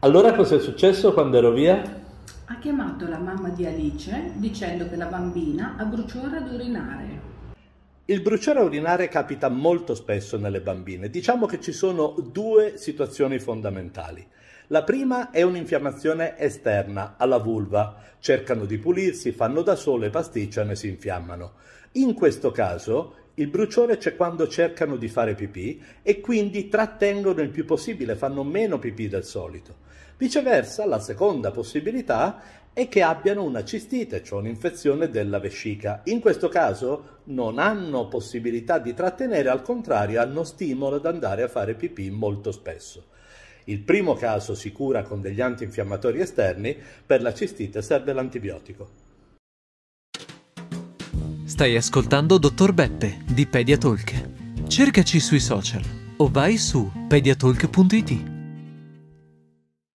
Allora cos'è successo quando ero via? Ha chiamato la mamma di Alice dicendo che la bambina ha bruciore ad urinare. Il bruciore urinare capita molto spesso nelle bambine. Diciamo che ci sono due situazioni fondamentali. La prima è un'infiammazione esterna alla vulva. Cercano di pulirsi, fanno da sole, pasticciano e si infiammano. In questo caso il bruciore c'è quando cercano di fare pipì e quindi trattengono il più possibile, fanno meno pipì del solito. Viceversa, la seconda possibilità è che abbiano una cistite, cioè un'infezione della vescica. In questo caso non hanno possibilità di trattenere, al contrario hanno stimolo ad andare a fare pipì molto spesso. Il primo caso si cura con degli antinfiammatori esterni, per la cistite serve l'antibiotico. Stai ascoltando Dottor Beppe di Pediatalk. Cercaci sui social o vai su pediatalk.it.